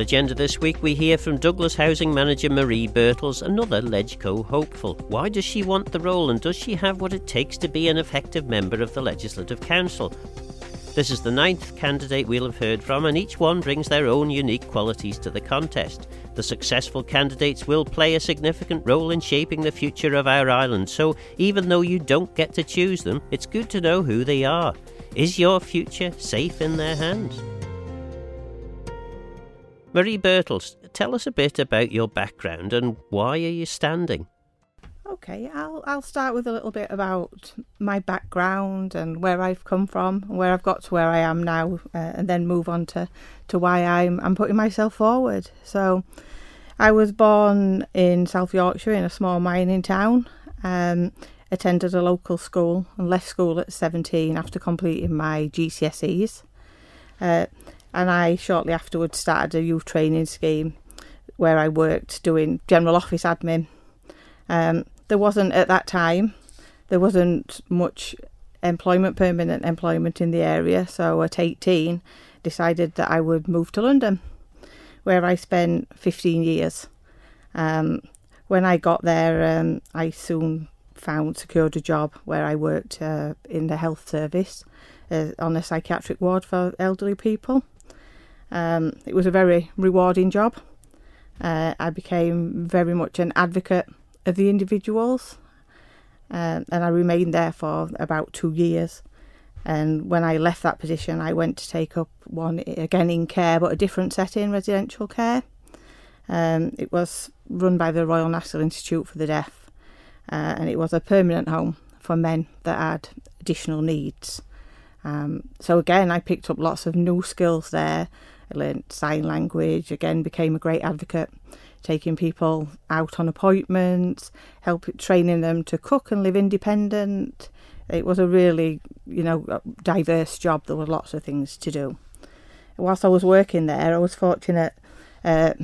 agenda this week, we hear from Douglas Housing Manager Marie Birtles, another LegCo hopeful. Why does she want the role and does she have what it takes to be an effective member of the Legislative Council? This is the ninth candidate we'll have heard from, and each one brings their own unique qualities to the contest. The successful candidates will play a significant role in shaping the future of our island, so even though you don't get to choose them, it's good to know who they are. Is your future safe in their hands? Marie Birtles, tell us a bit about your background and why are you standing? Okay, I'll I'll start with a little bit about my background and where I've come from, where I've got to where I am now, uh, and then move on to, to why I'm I'm putting myself forward. So, I was born in South Yorkshire in a small mining town. Um, attended a local school and left school at 17 after completing my GCSEs. Uh, and I shortly afterwards started a youth training scheme where I worked doing general office admin. Um, there wasn't at that time there wasn't much employment permanent employment in the area so at 18 decided that I would move to London where I spent 15 years um, when I got there um, I soon found secured a job where I worked uh, in the health service uh, on a psychiatric ward for elderly people um, it was a very rewarding job uh, I became very much an advocate of the individuals. Um, and I remained there for about two years. And when I left that position, I went to take up one again in care, but a different setting, residential care. Um, it was run by the Royal National Institute for the Deaf, uh, and it was a permanent home for men that had additional needs. Um, so again, I picked up lots of new skills there. I learned sign language. Again, became a great advocate taking people out on appointments, help training them to cook and live independent. It was a really, you know, diverse job. There were lots of things to do. Whilst I was working there, I was fortunate uh,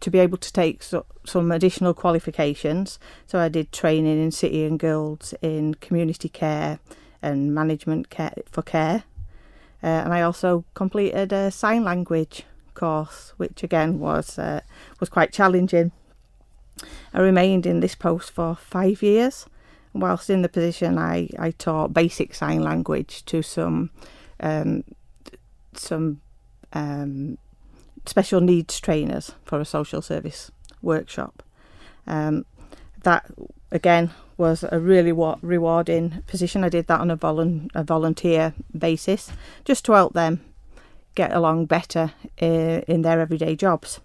to be able to take so, some additional qualifications. So I did training in city and guilds in community care and management care for care. Uh, and I also completed a sign language course, which again was uh, was quite challenging. I remained in this post for five years. Whilst in the position, I, I taught basic sign language to some um, some um, special needs trainers for a social service workshop. Um, that again was a really wa- rewarding position. I did that on a, volu- a volunteer basis just to help them get along better uh, in their everyday jobs.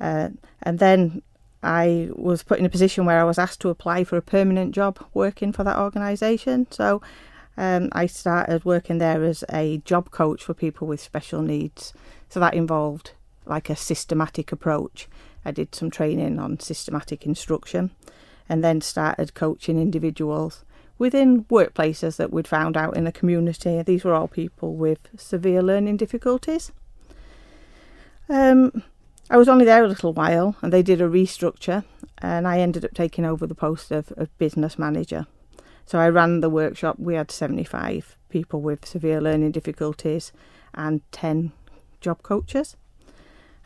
Uh, and then I was put in a position where I was asked to apply for a permanent job working for that organisation. So um, I started working there as a job coach for people with special needs. So that involved like a systematic approach. I did some training on systematic instruction and then started coaching individuals within workplaces that we'd found out in the community. These were all people with severe learning difficulties. Um, I was only there a little while and they did a restructure, and I ended up taking over the post of, of business manager. So I ran the workshop. We had 75 people with severe learning difficulties and 10 job coaches.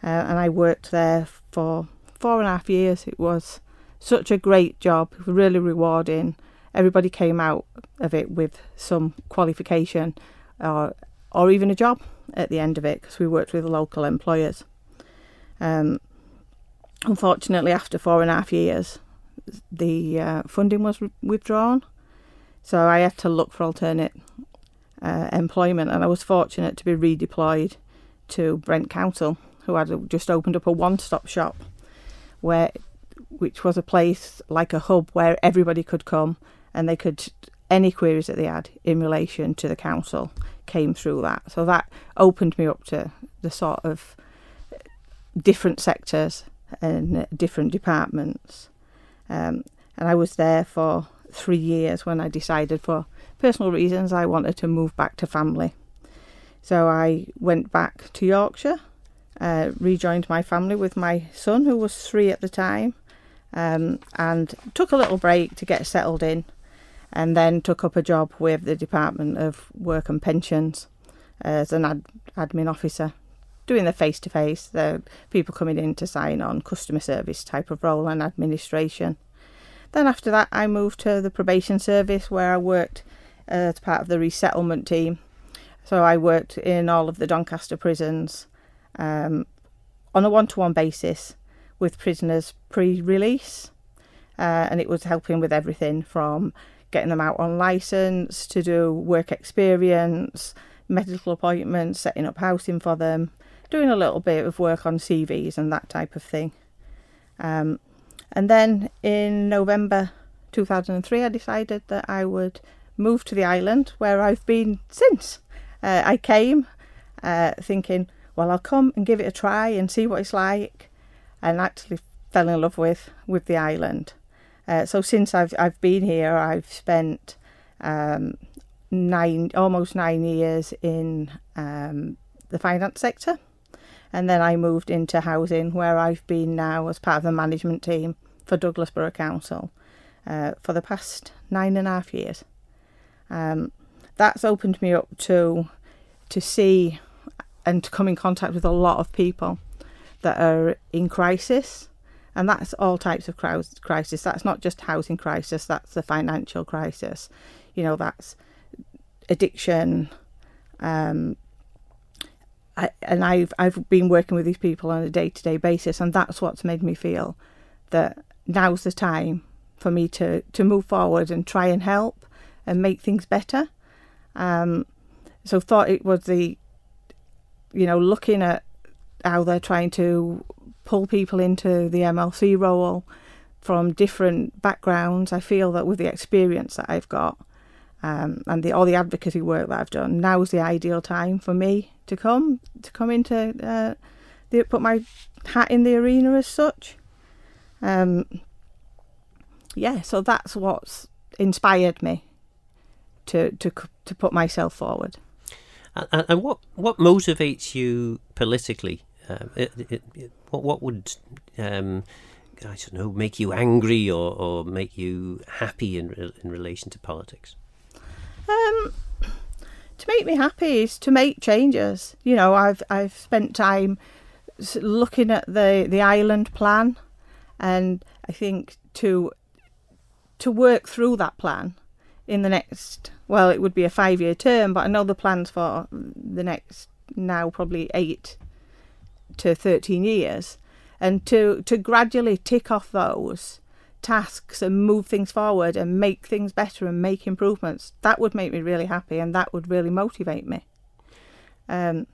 Uh, and I worked there for four and a half years. It was such a great job, really rewarding everybody came out of it with some qualification or or even a job at the end of it because we worked with local employers. Um, unfortunately, after four and a half years, the uh, funding was re- withdrawn, so I had to look for alternate uh, employment, and I was fortunate to be redeployed to Brent Council, who had just opened up a one-stop shop, where which was a place like a hub where everybody could come and they could any queries that they had in relation to the council came through that. So that opened me up to the sort of different sectors and different departments. Um, and I was there for three years when I decided, for personal reasons, I wanted to move back to family. So I went back to Yorkshire, uh, rejoined my family with my son, who was three at the time, um, and took a little break to get settled in and then took up a job with the Department of Work and Pensions as an ad- admin officer doing the face to face, the people coming in to sign on, customer service type of role and administration. Then after that, I moved to the probation service where I worked as part of the resettlement team. So I worked in all of the Doncaster prisons um, on a one to one basis with prisoners pre release. Uh, and it was helping with everything from getting them out on license to do work experience, medical appointments, setting up housing for them, doing a little bit of work on CVs and that type of thing. Um, and then in November 2003, I decided that I would move to the island where I've been since. Uh, I came uh, thinking, well, I'll come and give it a try and see what it's like, and actually fell in love with with the island. Uh, so since I've I've been here, I've spent um, nine almost nine years in um, the finance sector, and then I moved into housing, where I've been now as part of the management team for Douglas Borough Council uh, for the past nine and a half years. Um, that's opened me up to to see and to come in contact with a lot of people that are in crisis and that's all types of crisis. That's not just housing crisis that's the financial crisis. You know that's addiction um, I, and I've I've been working with these people on a day to day basis and that's what's made me feel that now's the time for me to to move forward and try and help and make things better. Um, so thought it was the you know looking at how they're trying to pull people into the MLC role from different backgrounds. I feel that with the experience that I've got um, and the, all the advocacy work that I've done, now is the ideal time for me to come to come into uh, the, put my hat in the arena as such. Um, yeah, so that's what's inspired me to to to put myself forward. And, and what what motivates you politically? Um, it, it, it, what what would um, I don't know make you angry or, or make you happy in in relation to politics? Um, to make me happy is to make changes. You know, I've I've spent time looking at the the island plan, and I think to to work through that plan in the next well, it would be a five year term, but I know the plans for the next now probably eight to 13 years and to to gradually tick off those tasks and move things forward and make things better and make improvements that would make me really happy and that would really motivate me. Um,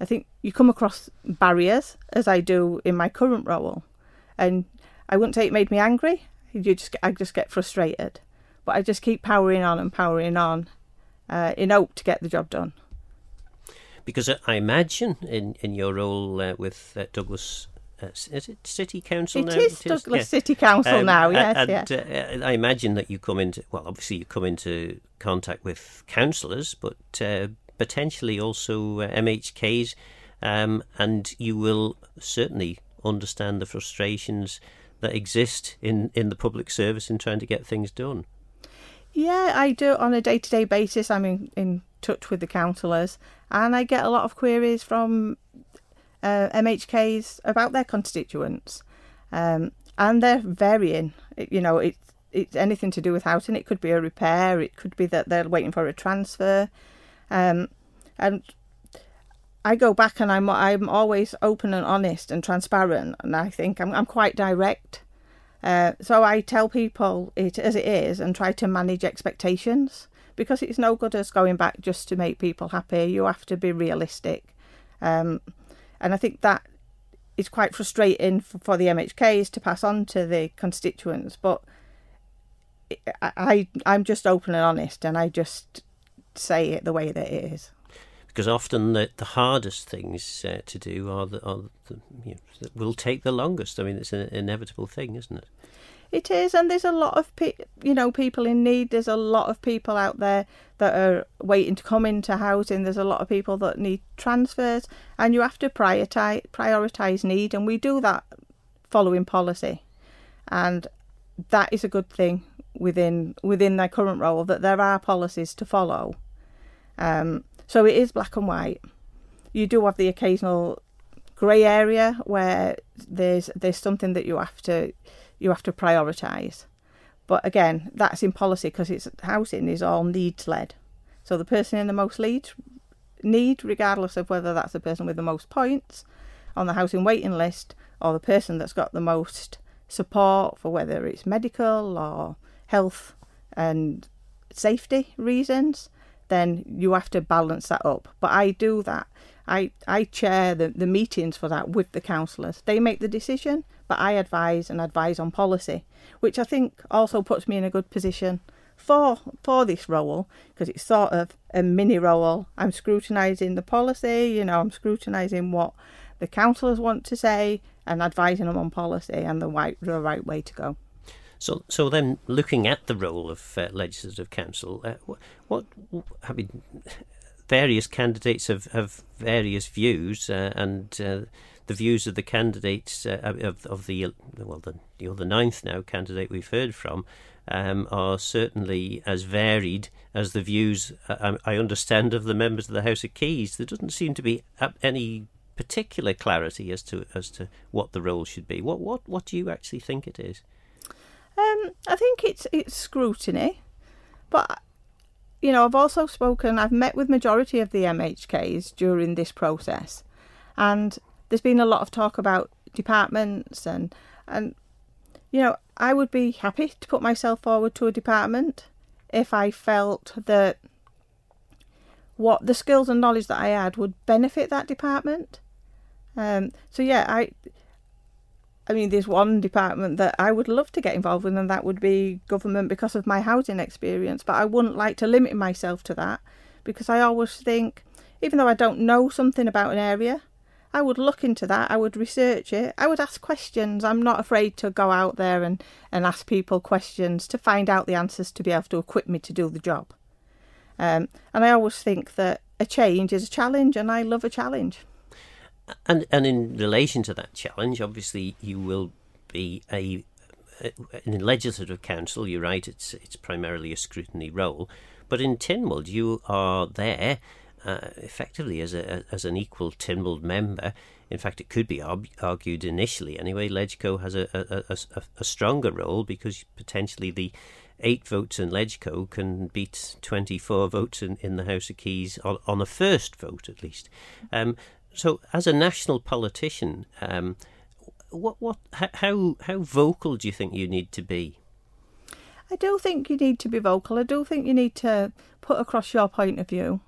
i think you come across barriers as i do in my current role and i wouldn't say it made me angry you just i just get frustrated but i just keep powering on and powering on uh, in hope to get the job done because I imagine in, in your role uh, with uh, Douglas uh, is it City Council it now? Is it is Douglas. City Council um, now, yes. And, yeah. uh, I imagine that you come into, well, obviously you come into contact with councillors, but uh, potentially also uh, MHKs, um, and you will certainly understand the frustrations that exist in, in the public service in trying to get things done. Yeah, I do on a day to day basis. I'm in, in touch with the councillors, and I get a lot of queries from uh, MHKs about their constituents, um, and they're varying. You know, it's it's anything to do with housing. It could be a repair. It could be that they're waiting for a transfer, um, and I go back and I'm I'm always open and honest and transparent, and I think I'm I'm quite direct. Uh, so I tell people it as it is and try to manage expectations because it's no good us going back just to make people happy. You have to be realistic. Um, and I think that is quite frustrating for, for, the MHKs to pass on to the constituents. But I, I, am just open and honest, and I just say it the way that it is. Because often the, the hardest things uh, to do are the, are the you know, will take the longest. I mean, it's an inevitable thing, isn't it? It is, and there's a lot of pe- you know people in need. There's a lot of people out there that are waiting to come into housing. There's a lot of people that need transfers, and you have to prioritize prioritize need, and we do that following policy, and that is a good thing within within their current role that there are policies to follow. Um, so it is black and white. You do have the occasional grey area where there's there's something that you have to you have to prioritise. But again, that's in policy because it's housing is all needs led. So the person in the most lead need, regardless of whether that's the person with the most points on the housing waiting list or the person that's got the most support for whether it's medical or health and safety reasons, then you have to balance that up. But I do that. I, I chair the, the meetings for that with the councillors. They make the decision, but I advise and advise on policy, which I think also puts me in a good position for for this role because it's sort of a mini role. I'm scrutinising the policy, you know, I'm scrutinising what the councillors want to say and advising them on policy and the right the right way to go. So, so then, looking at the role of uh, legislative council, uh, what, what, I mean, various candidates have, have various views, uh, and uh, the views of the candidates uh, of, of the well, the, you're the ninth now candidate we've heard from um, are certainly as varied as the views uh, I understand of the members of the House of Keys. There doesn't seem to be any particular clarity as to as to what the role should be. What what what do you actually think it is? Um, I think it's it's scrutiny, but you know I've also spoken. I've met with majority of the MHKs during this process, and there's been a lot of talk about departments and and you know I would be happy to put myself forward to a department if I felt that what the skills and knowledge that I had would benefit that department. Um, so yeah, I, I mean, there's one department that I would love to get involved with, and that would be government because of my housing experience. But I wouldn't like to limit myself to that because I always think, even though I don't know something about an area, I would look into that. I would research it. I would ask questions. I'm not afraid to go out there and, and ask people questions to find out the answers to be able to equip me to do the job. Um, and I always think that a change is a challenge, and I love a challenge. And and in relation to that challenge, obviously you will be a in legislative council. You're right; it's it's primarily a scrutiny role, but in Tynwald you are there uh, effectively as a as an equal Tynwald member. In fact, it could be argued initially anyway. Legco has a, a, a, a stronger role because potentially the eight votes in Legco can beat 24 votes in, in the House of Keys on, on a first vote at least. Um, so, as a national politician, um, what what how how vocal do you think you need to be? I don't think you need to be vocal. I don't think you need to put across your point of view.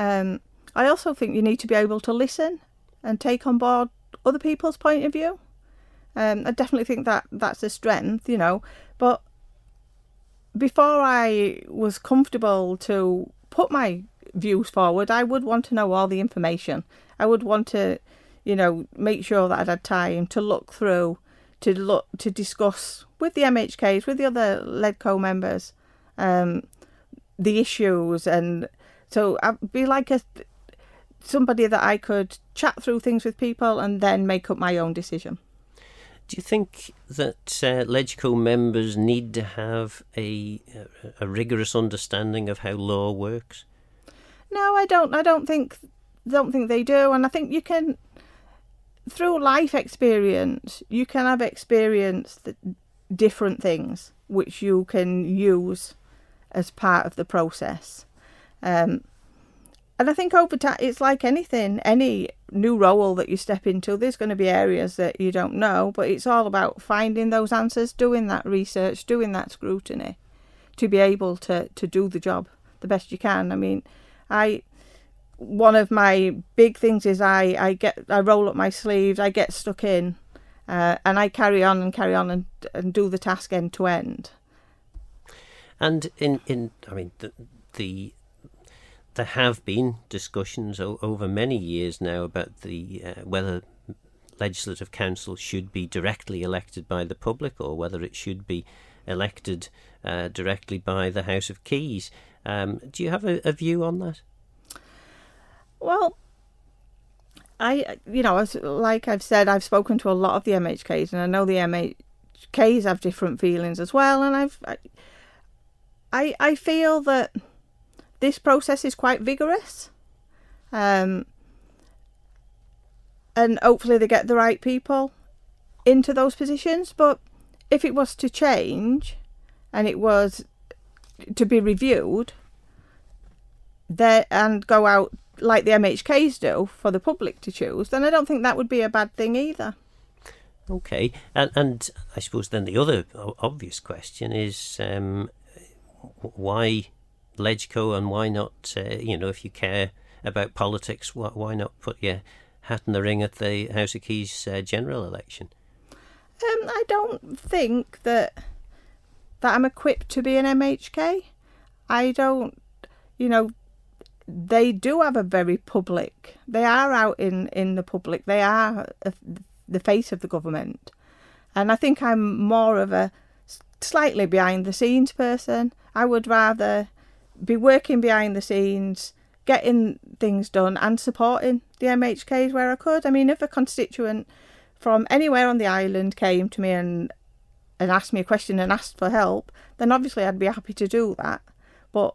Um, I also think you need to be able to listen and take on board other people's point of view. Um, I definitely think that that's a strength, you know. But before I was comfortable to put my views forward, I would want to know all the information. I would want to, you know, make sure that I'd had time to look through, to look to discuss with the MHKs, with the other LegCo members, um, the issues, and so I'd be like a somebody that I could chat through things with people and then make up my own decision. Do you think that uh, LegCo members need to have a, a rigorous understanding of how law works? No, I don't. I don't think don't think they do, and I think you can through life experience you can have experienced different things which you can use as part of the process. Um, and I think over time, it's like anything, any new role that you step into, there's going to be areas that you don't know, but it's all about finding those answers, doing that research, doing that scrutiny to be able to, to do the job the best you can. I mean, I one of my big things is I, I get I roll up my sleeves, I get stuck in, uh, and I carry on and carry on and and do the task end to end. And in in I mean the the there have been discussions o- over many years now about the uh, whether legislative council should be directly elected by the public or whether it should be elected uh, directly by the House of Keys. Um, do you have a, a, view on that? Well, I, you know, like I've said, I've spoken to a lot of the MHKs, and I know the MHKs have different feelings as well. And I've, I, I feel that this process is quite vigorous. Um, and hopefully they get the right people into those positions. But if it was to change and it was to be reviewed there and go out like the MHKs do for the public to choose, then I don't think that would be a bad thing either. Okay, and, and I suppose then the other obvious question is um, why Legco and why not, uh, you know, if you care about politics, why, why not put your hat in the ring at the House of Keys uh, general election? Um, I don't think that that I'm equipped to be an MHK. I don't, you know, they do have a very public. They are out in in the public. They are a, the face of the government, and I think I'm more of a slightly behind the scenes person. I would rather be working behind the scenes, getting things done, and supporting the MHKs where I could. I mean, if a constituent from anywhere on the island came to me and and asked me a question and asked for help, then obviously I'd be happy to do that. But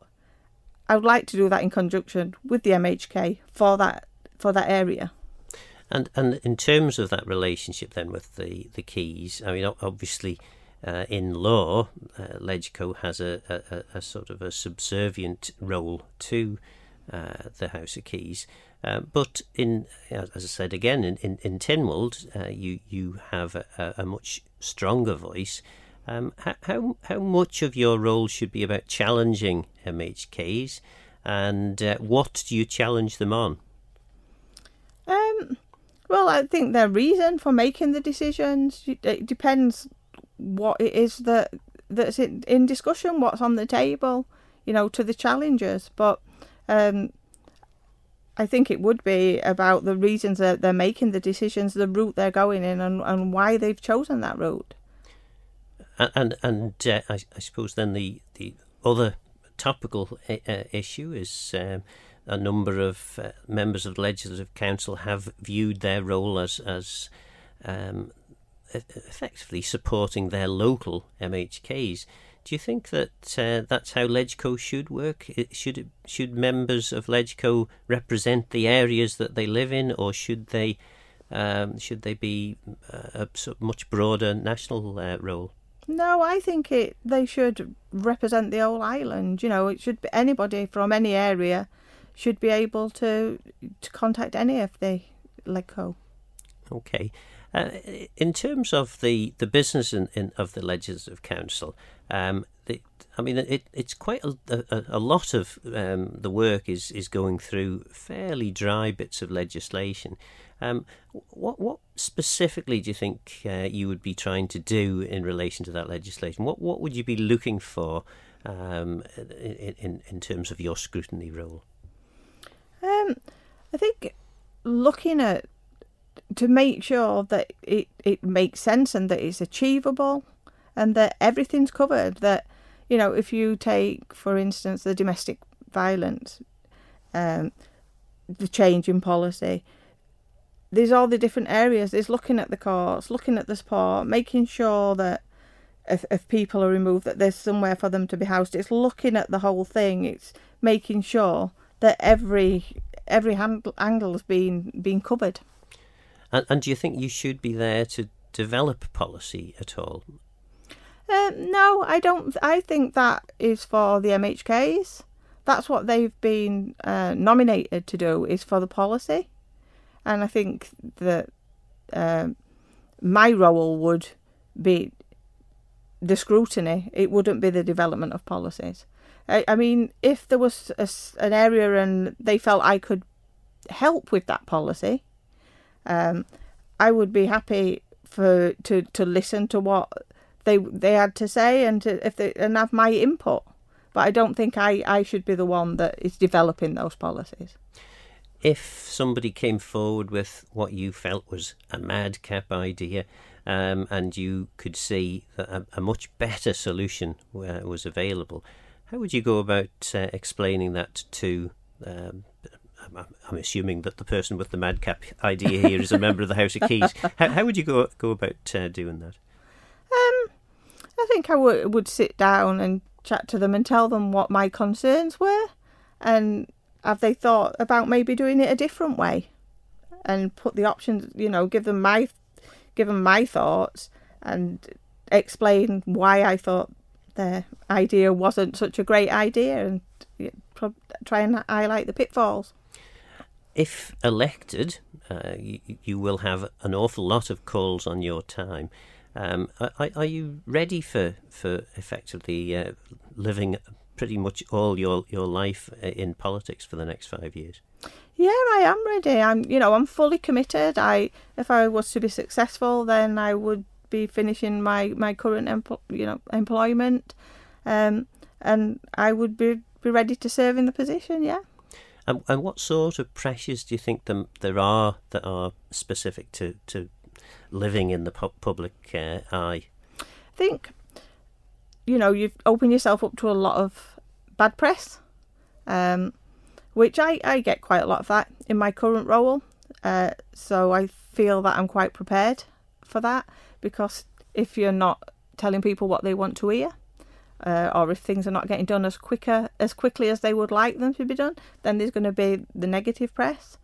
I would like to do that in conjunction with the MHK for that for that area. And and in terms of that relationship then with the, the keys, I mean obviously uh, in law, uh, Legco has a, a, a, sort of a subservient role to uh, the House of Keys. Uh, but in, as I said again, in in, in Tynwald, uh, you you have a, a much stronger voice. Um, how how much of your role should be about challenging MHKs, and uh, what do you challenge them on? Um, well, I think their reason for making the decisions it depends what it is that that's in, discussion, what's on the table, you know, to the challengers. But um, I think it would be about the reasons that they're making the decisions, the route they're going in, and, and why they've chosen that route. And and, and uh, I, I, suppose then the, the other topical uh, uh, issue is um, a number of uh, members of the Legislative Council have viewed their role as as um, effectively supporting their local MHKs. Do you think that uh, that's how Legco should work? should it, should members of Legco represent the areas that they live in, or should they um, should they be uh, a much broader national uh, role? No, I think it. They should represent the whole island. You know, it should be anybody from any area should be able to to contact any of the Legco. Okay. Uh, in terms of the, the business in, in, of the Legislative Council, um, the, I mean, it, it's quite a, a, a lot of um, the work is, is going through fairly dry bits of legislation. Um, what what specifically do you think uh, you would be trying to do in relation to that legislation? What what would you be looking for um, in, in terms of your scrutiny role? Um, I think looking at to make sure that it, it makes sense and that it's achievable and that everything's covered. That, you know, if you take, for instance, the domestic violence, um, the change in policy, there's all the different areas. There's looking at the courts, looking at the sport, making sure that if, if people are removed, that there's somewhere for them to be housed. It's looking at the whole thing. It's making sure that every every angle has been been covered. And, and do you think you should be there to develop policy at all? Um, no, I don't. I think that is for the MHKs. That's what they've been uh, nominated to do is for the policy, and I think that um, my role would be the scrutiny. It wouldn't be the development of policies. I, I mean, if there was a, an area and they felt I could help with that policy, um, I would be happy for to, to listen to what they they had to say and to, if they and have my input. But I don't think I, I should be the one that is developing those policies. If somebody came forward with what you felt was a madcap idea, um, and you could see that a, a much better solution uh, was available, how would you go about uh, explaining that to um, I'm assuming that the person with the madcap idea here is a member of the House of Keys. How, how would you go go about uh, doing that? Um, I think I would would sit down and chat to them and tell them what my concerns were, and have they thought about maybe doing it a different way, and put the options. You know, give them my give them my thoughts and explain why I thought their idea wasn't such a great idea and try and highlight the pitfalls. If elected, uh, you, you, will have an awful lot of calls on your time. Um, are, are, you ready for for effectively uh, living pretty much all your your life uh, in politics for the next five years? Yeah, I am ready. I'm, you know, I'm fully committed. I, if I was to be successful, then I would be finishing my my current, you know, employment, um, and I would be be ready to serve in the position. Yeah. And, and what sort of pressures do you think them, there are that are specific to, to living in the pu- public uh, eye? I think, you know, you've opened yourself up to a lot of bad press, um, which I, I get quite a lot of that in my current role. Uh, so I feel that I'm quite prepared for that because if you're not telling people what they want to hear, uh, or if things are not getting done as quicker as quickly as they would like them to be done, then there's going to be the negative press.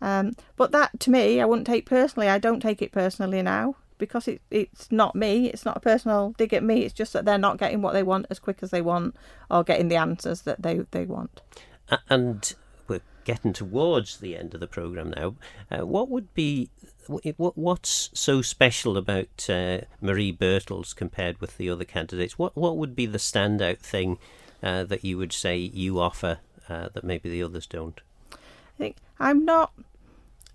Um, but that to me, I wouldn't take personally. I don't take it personally now because it, it's not me. It's not a personal dig at me. It's just that they're not getting what they want as quick as they want, or getting the answers that they they want. And we're getting towards the end of the program now. Uh, what would be what, what's so special about uh, Marie Birtles compared with the other candidates? What what would be the standout thing uh, that you would say you offer uh, that maybe the others don't? I think I'm not.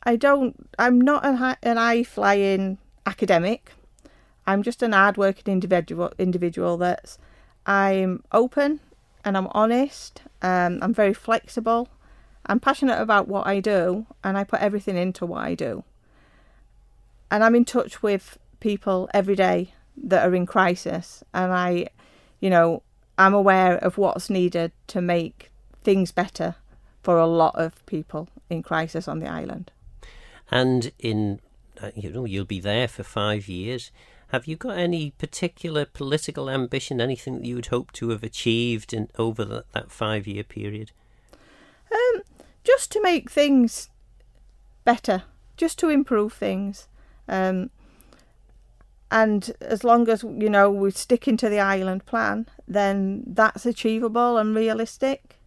I don't. I'm not an, an high flying academic. I'm just an hard working individual. Individual that's. I'm open and I'm honest. Um, I'm very flexible. I'm passionate about what I do, and I put everything into what I do and I'm in touch with people every day that are in crisis, and I, you know, I'm aware of what's needed to make things better for a lot of people in crisis on the island. And in, uh, you know, you'll be there for five years. Have you got any particular political ambition, anything that you would hope to have achieved in over the, that five year period? Um, just to make things better, just to improve things. Um, and as long as you know we stick into the island plan, then that's achievable and realistic.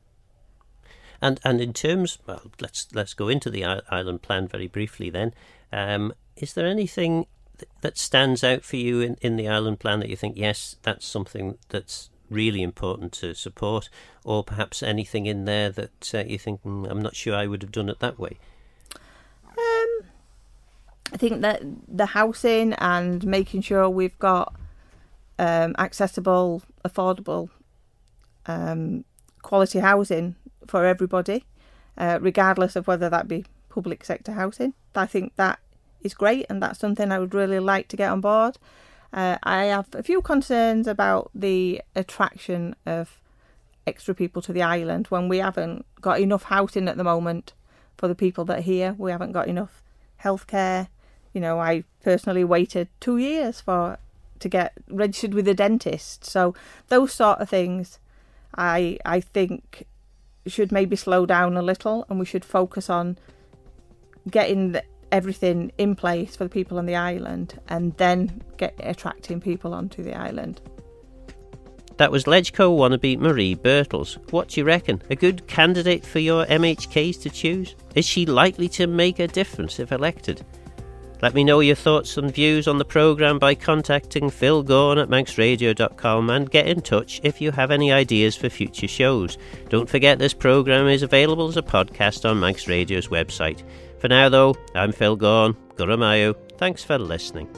And and in terms, well, let's let's go into the island plan very briefly. Then, um, is there anything that stands out for you in, in the island plan that you think yes, that's something that's really important to support, or perhaps anything in there that uh, you think mm, I'm not sure I would have done it that way? Um, I think that the housing and making sure we've got um, accessible, affordable, um, quality housing for everybody, uh, regardless of whether that be public sector housing. I think that is great, and that's something I would really like to get on board. Uh, I have a few concerns about the attraction of extra people to the island when we haven't got enough housing at the moment for the people that are here. We haven't got enough healthcare. You know, I personally waited two years for to get registered with a dentist. So those sort of things, I I think should maybe slow down a little, and we should focus on getting everything in place for the people on the island, and then get attracting people onto the island. That was LegCo wannabe Marie Birtles. What do you reckon? A good candidate for your MHKs to choose? Is she likely to make a difference if elected? Let me know your thoughts and views on the programme by contacting Phil Gawne at manxradio.com and get in touch if you have any ideas for future shows. Don't forget this programme is available as a podcast on Manx Radio's website. For now, though, I'm Phil Gawne. Guramayu. Thanks for listening.